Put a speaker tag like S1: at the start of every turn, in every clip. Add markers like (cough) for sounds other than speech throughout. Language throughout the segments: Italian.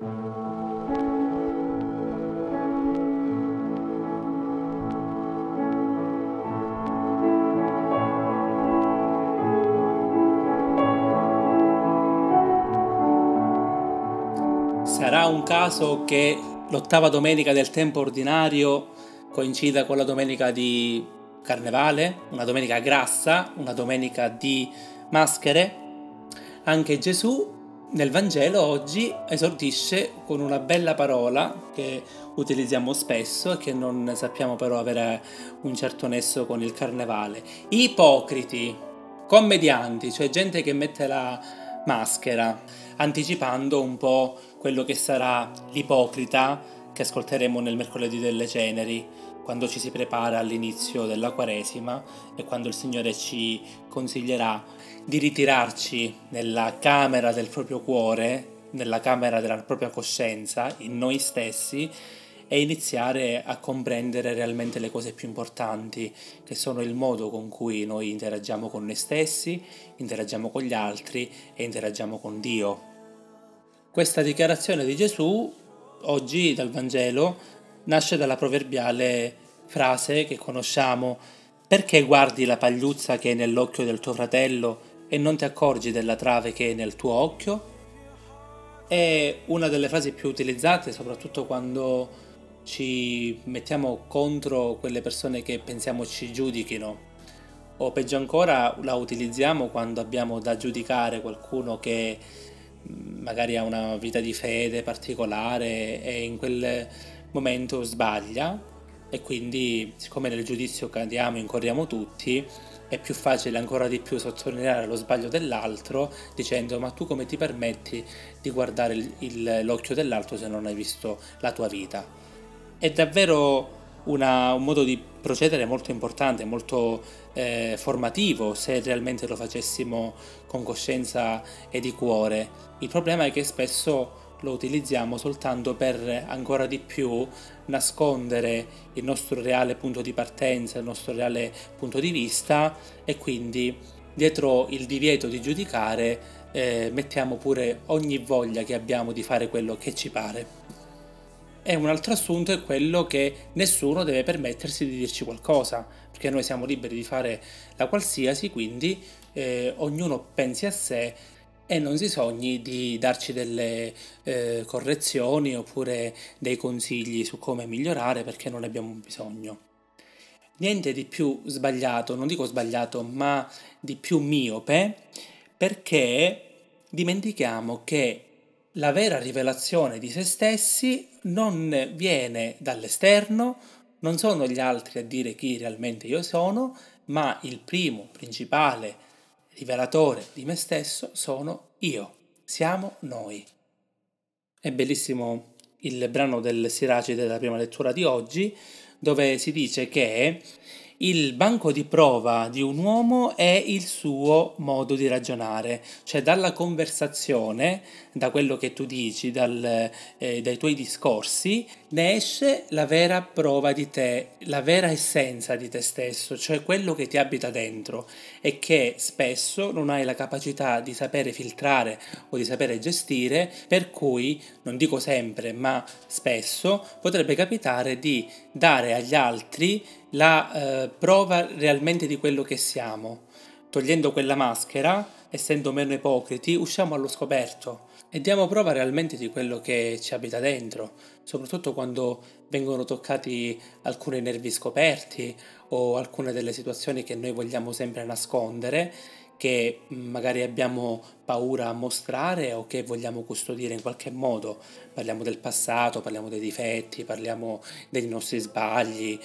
S1: Sarà un caso che l'ottava domenica del tempo ordinario coincida con la domenica di Carnevale, una domenica grassa, una domenica di maschere. Anche Gesù nel Vangelo oggi esordisce con una bella parola che utilizziamo spesso e che non sappiamo però avere un certo nesso con il Carnevale. Ipocriti, commedianti, cioè gente che mette la maschera, anticipando un po' quello che sarà l'ipocrita che ascolteremo nel mercoledì delle ceneri, quando ci si prepara all'inizio della Quaresima e quando il Signore ci consiglierà di ritirarci nella camera del proprio cuore, nella camera della propria coscienza, in noi stessi, e iniziare a comprendere realmente le cose più importanti, che sono il modo con cui noi interagiamo con noi stessi, interagiamo con gli altri e interagiamo con Dio. Questa dichiarazione di Gesù, oggi dal Vangelo, nasce dalla proverbiale frase che conosciamo, perché guardi la pagliuzza che è nell'occhio del tuo fratello e non ti accorgi della trave che è nel tuo occhio? È una delle frasi più utilizzate, soprattutto quando ci mettiamo contro quelle persone che pensiamo ci giudichino o peggio ancora la utilizziamo quando abbiamo da giudicare qualcuno che mm, magari ha una vita di fede particolare e in quel momento sbaglia e quindi siccome nel giudizio cadiamo, incorriamo tutti, è più facile ancora di più sottolineare lo sbaglio dell'altro dicendo ma tu come ti permetti di guardare il, il, l'occhio dell'altro se non hai visto la tua vita? è davvero una, un modo di procedere molto importante, molto eh, formativo se realmente lo facessimo con coscienza e di cuore. Il problema è che spesso lo utilizziamo soltanto per ancora di più nascondere il nostro reale punto di partenza, il nostro reale punto di vista e quindi dietro il divieto di giudicare eh, mettiamo pure ogni voglia che abbiamo di fare quello che ci pare. E un altro assunto è quello che nessuno deve permettersi di dirci qualcosa, perché noi siamo liberi di fare la qualsiasi, quindi eh, ognuno pensi a sé e non si sogni di darci delle eh, correzioni oppure dei consigli su come migliorare perché non ne abbiamo bisogno. Niente di più sbagliato, non dico sbagliato, ma di più miope perché dimentichiamo che la vera rivelazione di se stessi non viene dall'esterno, non sono gli altri a dire chi realmente io sono, ma il primo principale rivelatore di me stesso sono io, siamo noi. È bellissimo il brano del Siraci della prima lettura di oggi, dove si dice che il banco di prova di un uomo è il suo modo di ragionare, cioè dalla conversazione, da quello che tu dici, dal, eh, dai tuoi discorsi, ne esce la vera prova di te, la vera essenza di te stesso, cioè quello che ti abita dentro e che spesso non hai la capacità di sapere filtrare o di sapere gestire, per cui, non dico sempre, ma spesso potrebbe capitare di dare agli altri la eh, prova realmente di quello che siamo. Togliendo quella maschera, essendo meno ipocriti, usciamo allo scoperto e diamo prova realmente di quello che ci abita dentro, soprattutto quando vengono toccati alcuni nervi scoperti o alcune delle situazioni che noi vogliamo sempre nascondere, che magari abbiamo paura a mostrare o che vogliamo custodire in qualche modo. Parliamo del passato, parliamo dei difetti, parliamo dei nostri sbagli,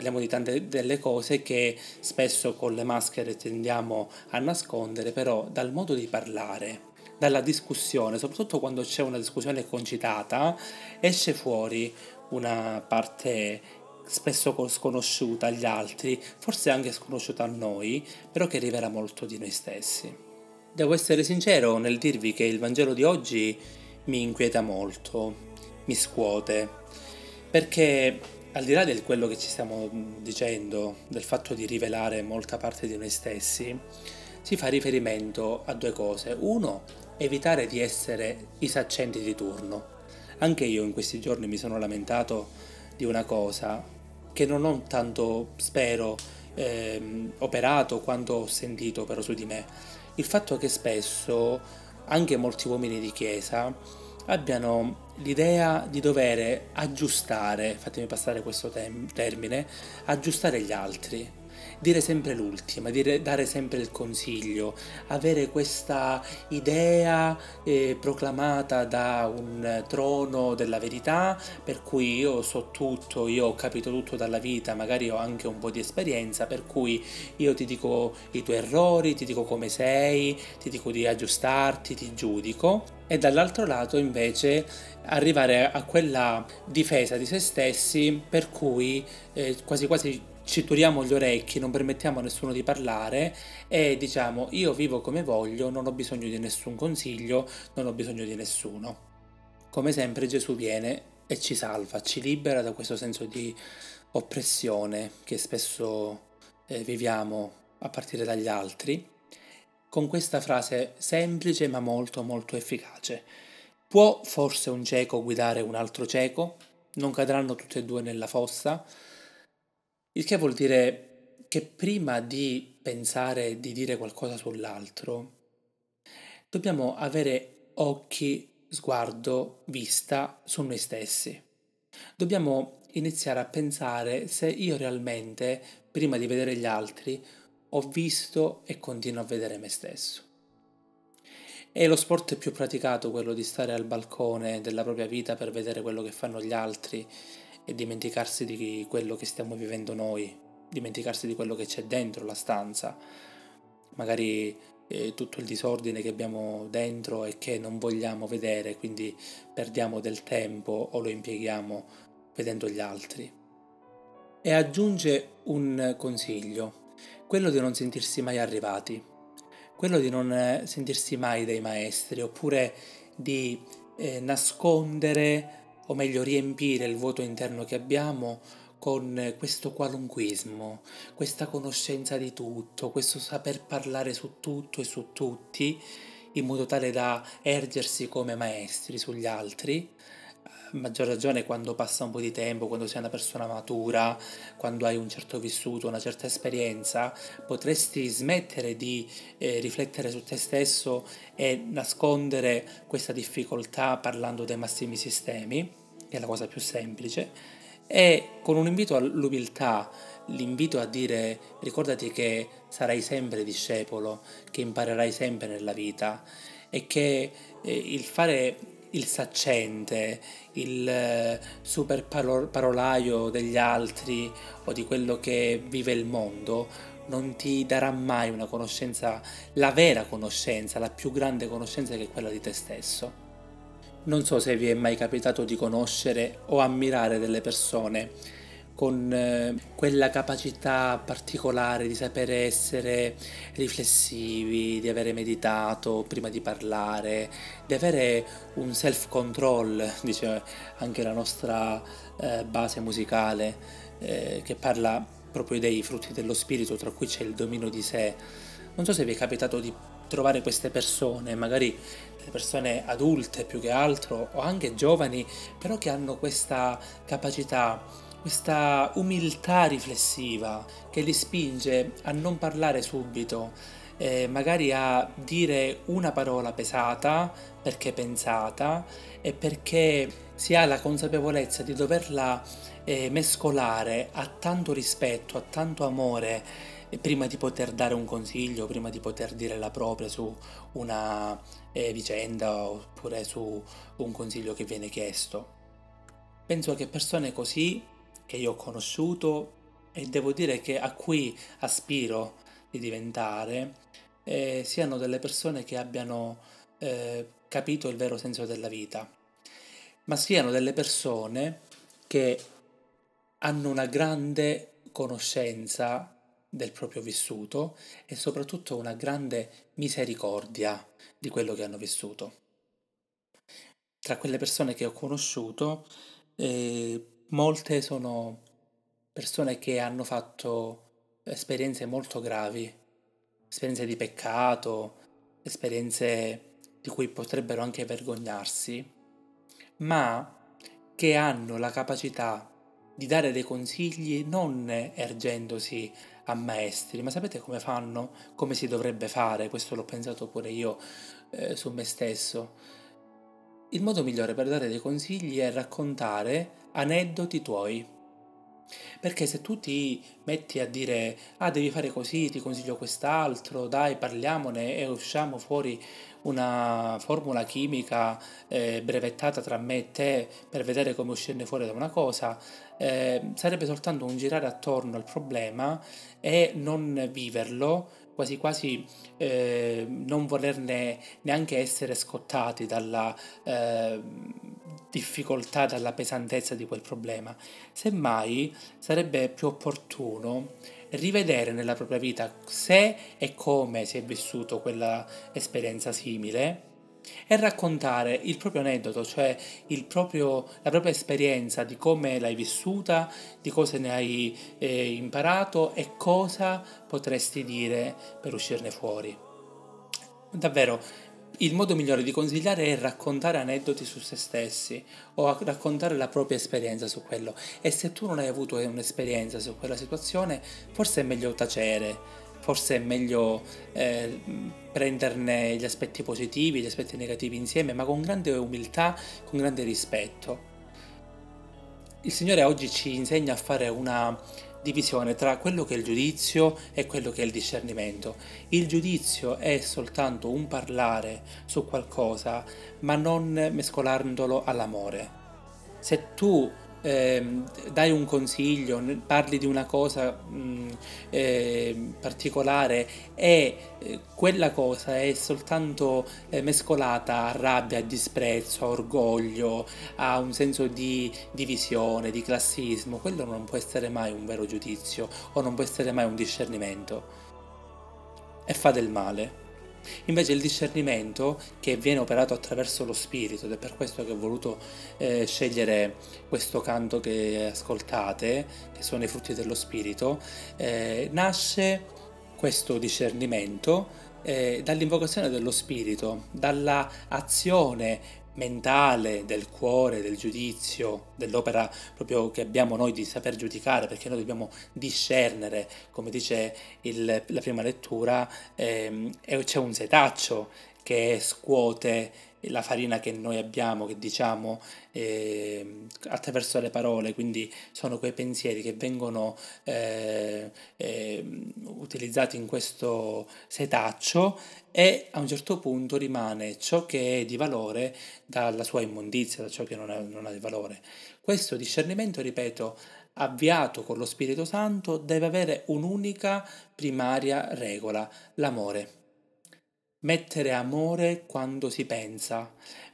S1: parliamo di tante delle cose che spesso con le maschere tendiamo a nascondere, però dal modo di parlare, dalla discussione, soprattutto quando c'è una discussione concitata, esce fuori una parte spesso sconosciuta agli altri, forse anche sconosciuta a noi, però che rivela molto di noi stessi. Devo essere sincero nel dirvi che il Vangelo di oggi mi inquieta molto, mi scuote, perché al di là di quello che ci stiamo dicendo, del fatto di rivelare molta parte di noi stessi, si fa riferimento a due cose. Uno, evitare di essere i saccenti di turno. Anche io in questi giorni mi sono lamentato di una cosa che non ho tanto, spero, ehm, operato quanto ho sentito però su di me. Il fatto che spesso anche molti uomini di chiesa abbiano l'idea di dover aggiustare, fatemi passare questo tem- termine, aggiustare gli altri dire sempre l'ultima, dire, dare sempre il consiglio, avere questa idea eh, proclamata da un trono della verità per cui io so tutto, io ho capito tutto dalla vita, magari ho anche un po' di esperienza, per cui io ti dico i tuoi errori, ti dico come sei, ti dico di aggiustarti, ti giudico e dall'altro lato invece arrivare a quella difesa di se stessi per cui eh, quasi quasi ci turiamo gli orecchi, non permettiamo a nessuno di parlare e diciamo io vivo come voglio, non ho bisogno di nessun consiglio, non ho bisogno di nessuno. Come sempre Gesù viene e ci salva, ci libera da questo senso di oppressione che spesso eh, viviamo a partire dagli altri, con questa frase semplice ma molto molto efficace. Può forse un cieco guidare un altro cieco? Non cadranno tutti e due nella fossa? Il che vuol dire che prima di pensare di dire qualcosa sull'altro, dobbiamo avere occhi, sguardo, vista su noi stessi. Dobbiamo iniziare a pensare se io realmente, prima di vedere gli altri, ho visto e continuo a vedere me stesso. È lo sport più praticato quello di stare al balcone della propria vita per vedere quello che fanno gli altri e dimenticarsi di quello che stiamo vivendo noi, dimenticarsi di quello che c'è dentro la stanza, magari eh, tutto il disordine che abbiamo dentro e che non vogliamo vedere, quindi perdiamo del tempo o lo impieghiamo vedendo gli altri. E aggiunge un consiglio, quello di non sentirsi mai arrivati, quello di non sentirsi mai dei maestri, oppure di eh, nascondere o meglio riempire il vuoto interno che abbiamo con questo qualunquismo, questa conoscenza di tutto, questo saper parlare su tutto e su tutti, in modo tale da ergersi come maestri sugli altri, maggior ragione quando passa un po' di tempo, quando sei una persona matura, quando hai un certo vissuto, una certa esperienza, potresti smettere di eh, riflettere su te stesso e nascondere questa difficoltà parlando dei massimi sistemi, che è la cosa più semplice, e con un invito all'umiltà, l'invito a dire ricordati che sarai sempre discepolo, che imparerai sempre nella vita e che eh, il fare il saccente, il eh, super parolaio degli altri o di quello che vive il mondo non ti darà mai una conoscenza, la vera conoscenza, la più grande conoscenza che è quella di te stesso. Non so se vi è mai capitato di conoscere o ammirare delle persone con eh, quella capacità particolare di sapere essere riflessivi, di avere meditato prima di parlare, di avere un self-control, (laughs) dice anche la nostra eh, base musicale, eh, che parla proprio dei frutti dello spirito, tra cui c'è il dominio di sé. Non so se vi è capitato di trovare queste persone, magari persone adulte più che altro, o anche giovani, però che hanno questa capacità questa umiltà riflessiva che li spinge a non parlare subito, eh, magari a dire una parola pesata perché pensata e perché si ha la consapevolezza di doverla eh, mescolare a tanto rispetto, a tanto amore eh, prima di poter dare un consiglio, prima di poter dire la propria su una eh, vicenda oppure su un consiglio che viene chiesto. Penso che persone così che io ho conosciuto e devo dire che a cui aspiro di diventare eh, siano delle persone che abbiano eh, capito il vero senso della vita, ma siano delle persone che hanno una grande conoscenza del proprio vissuto e soprattutto una grande misericordia di quello che hanno vissuto. Tra quelle persone che ho conosciuto eh, Molte sono persone che hanno fatto esperienze molto gravi, esperienze di peccato, esperienze di cui potrebbero anche vergognarsi, ma che hanno la capacità di dare dei consigli non ergendosi a maestri, ma sapete come fanno? Come si dovrebbe fare? Questo l'ho pensato pure io eh, su me stesso. Il modo migliore per dare dei consigli è raccontare aneddoti tuoi. Perché se tu ti metti a dire, ah devi fare così, ti consiglio quest'altro, dai parliamone e usciamo fuori una formula chimica eh, brevettata tra me e te per vedere come uscirne fuori da una cosa, eh, sarebbe soltanto un girare attorno al problema e non viverlo, quasi quasi eh, non volerne neanche essere scottati dalla eh, difficoltà, dalla pesantezza di quel problema. Semmai sarebbe più opportuno rivedere nella propria vita se e come si è vissuto quella esperienza simile e raccontare il proprio aneddoto, cioè proprio, la propria esperienza di come l'hai vissuta, di cosa ne hai eh, imparato e cosa potresti dire per uscirne fuori. Davvero, il modo migliore di consigliare è raccontare aneddoti su se stessi o raccontare la propria esperienza su quello. E se tu non hai avuto un'esperienza su quella situazione, forse è meglio tacere, forse è meglio eh, prenderne gli aspetti positivi, gli aspetti negativi insieme, ma con grande umiltà, con grande rispetto. Il Signore oggi ci insegna a fare una divisione tra quello che è il giudizio e quello che è il discernimento. Il giudizio è soltanto un parlare su qualcosa, ma non mescolandolo all'amore. Se tu eh, dai un consiglio, parli di una cosa mh, eh, particolare e eh, quella cosa è soltanto eh, mescolata a rabbia, a disprezzo, a orgoglio, a un senso di divisione, di classismo, quello non può essere mai un vero giudizio o non può essere mai un discernimento e fa del male. Invece il discernimento che viene operato attraverso lo spirito, ed è per questo che ho voluto eh, scegliere questo canto che ascoltate, che sono i frutti dello spirito, eh, nasce questo discernimento eh, dall'invocazione dello spirito, dalla azione mentale del cuore, del giudizio, dell'opera proprio che abbiamo noi di saper giudicare, perché noi dobbiamo discernere, come dice il, la prima lettura, ehm, c'è un setaccio che scuote la farina che noi abbiamo, che diciamo eh, attraverso le parole, quindi sono quei pensieri che vengono eh, eh, utilizzati in questo setaccio e a un certo punto rimane ciò che è di valore dalla sua immondizia, da ciò che non, è, non ha di valore. Questo discernimento, ripeto, avviato con lo Spirito Santo, deve avere un'unica primaria regola, l'amore. Mettere amore quando si pensa,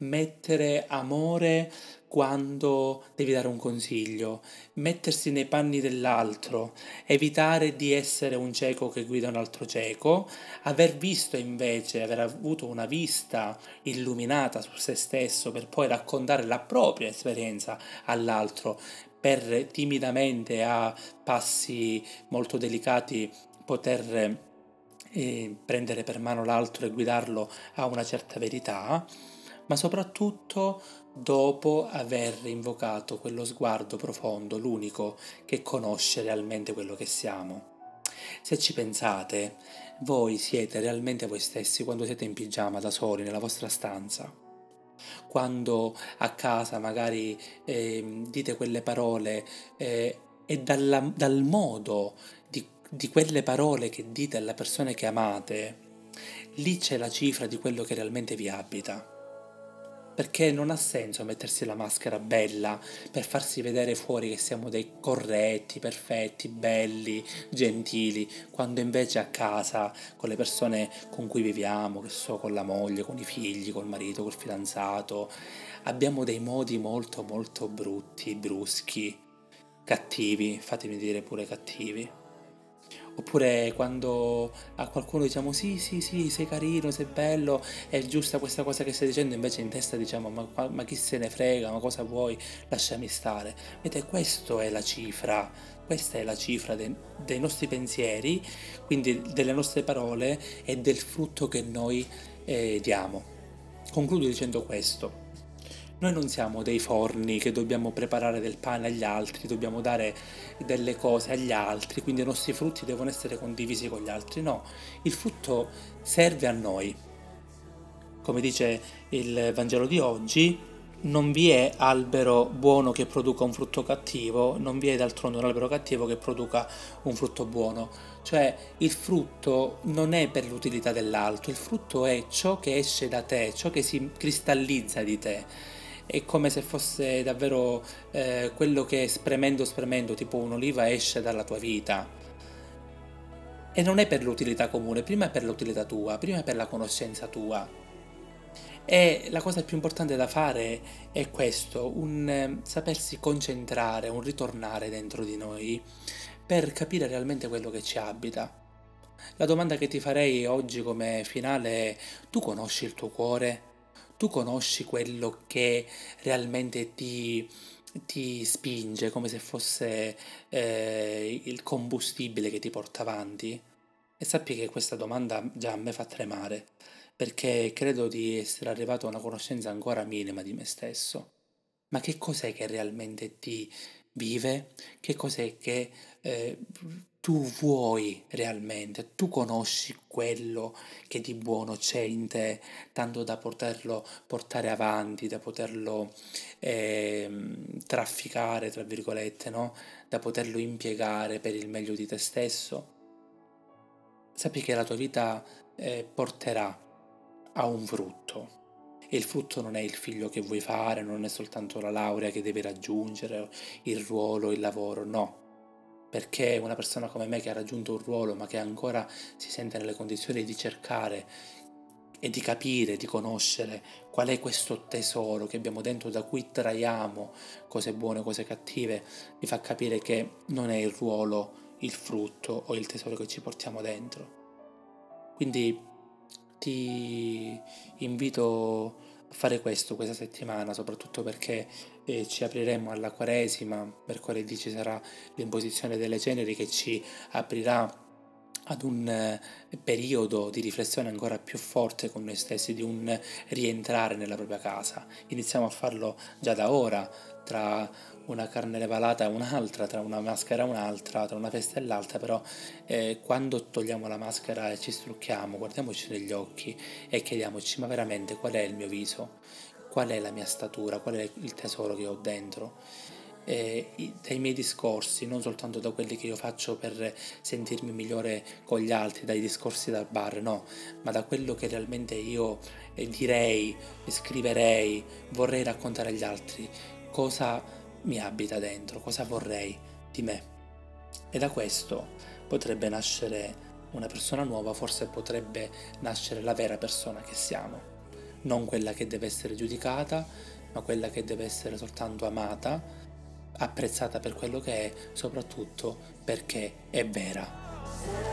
S1: mettere amore quando devi dare un consiglio, mettersi nei panni dell'altro, evitare di essere un cieco che guida un altro cieco, aver visto invece, aver avuto una vista illuminata su se stesso per poi raccontare la propria esperienza all'altro, per timidamente a passi molto delicati poter e prendere per mano l'altro e guidarlo a una certa verità, ma soprattutto dopo aver invocato quello sguardo profondo, l'unico che conosce realmente quello che siamo. Se ci pensate, voi siete realmente voi stessi quando siete in pigiama da soli nella vostra stanza. Quando a casa magari eh, dite quelle parole eh, e dalla, dal modo di di quelle parole che dite alle persone che amate, lì c'è la cifra di quello che realmente vi abita. Perché non ha senso mettersi la maschera bella per farsi vedere fuori che siamo dei corretti, perfetti, belli, gentili, quando invece a casa, con le persone con cui viviamo, che so, con la moglie, con i figli, col marito, col fidanzato, abbiamo dei modi molto molto brutti, bruschi, cattivi, fatemi dire pure cattivi. Oppure quando a qualcuno diciamo sì, sì, sì, sei carino, sei bello, è giusta questa cosa che stai dicendo, invece in testa diciamo ma, ma chi se ne frega, ma cosa vuoi, lasciami stare. Vedete, questa è la cifra, questa è la cifra de, dei nostri pensieri, quindi delle nostre parole e del frutto che noi eh, diamo. Concludo dicendo questo. Noi non siamo dei forni che dobbiamo preparare del pane agli altri, dobbiamo dare delle cose agli altri, quindi i nostri frutti devono essere condivisi con gli altri. No, il frutto serve a noi. Come dice il Vangelo di oggi, non vi è albero buono che produca un frutto cattivo, non vi è d'altronde un albero cattivo che produca un frutto buono. Cioè il frutto non è per l'utilità dell'altro, il frutto è ciò che esce da te, ciò che si cristallizza di te è come se fosse davvero eh, quello che spremendo spremendo, tipo un'oliva, esce dalla tua vita. E non è per l'utilità comune, prima è per l'utilità tua, prima è per la conoscenza tua. E la cosa più importante da fare è questo, un eh, sapersi concentrare, un ritornare dentro di noi per capire realmente quello che ci abita. La domanda che ti farei oggi come finale è, tu conosci il tuo cuore? Tu conosci quello che realmente ti, ti spinge come se fosse eh, il combustibile che ti porta avanti? E sappi che questa domanda già a me fa tremare, perché credo di essere arrivato a una conoscenza ancora minima di me stesso. Ma che cos'è che realmente ti vive? Che cos'è che eh, tu vuoi realmente, tu conosci quello che di buono c'è in te, tanto da poterlo portare avanti, da poterlo eh, trafficare, tra virgolette, no? da poterlo impiegare per il meglio di te stesso. Sappi che la tua vita eh, porterà a un frutto. E il frutto non è il figlio che vuoi fare, non è soltanto la laurea che devi raggiungere, il ruolo, il lavoro, no perché una persona come me che ha raggiunto un ruolo ma che ancora si sente nelle condizioni di cercare e di capire, di conoscere qual è questo tesoro che abbiamo dentro da cui traiamo cose buone, cose cattive, mi fa capire che non è il ruolo, il frutto o il tesoro che ci portiamo dentro. Quindi ti invito a fare questo questa settimana, soprattutto perché eh, ci apriremo alla Quaresima, mercoledì ci sarà l'imposizione delle ceneri che ci aprirà ad un eh, periodo di riflessione ancora più forte con noi stessi, di un rientrare nella propria casa. Iniziamo a farlo già da ora, tra una carne levalata e un'altra, tra una maschera e un'altra, tra una festa e l'altra, però eh, quando togliamo la maschera e ci strucchiamo, guardiamoci negli occhi e chiediamoci ma veramente qual è il mio viso, qual è la mia statura, qual è il tesoro che ho dentro. Eh, dai miei discorsi, non soltanto da quelli che io faccio per sentirmi migliore con gli altri, dai discorsi dal bar, no, ma da quello che realmente io eh, direi, scriverei, vorrei raccontare agli altri, cosa mi abita dentro, cosa vorrei di me. E da questo potrebbe nascere una persona nuova, forse potrebbe nascere la vera persona che siamo, non quella che deve essere giudicata, ma quella che deve essere soltanto amata, apprezzata per quello che è, soprattutto perché è vera.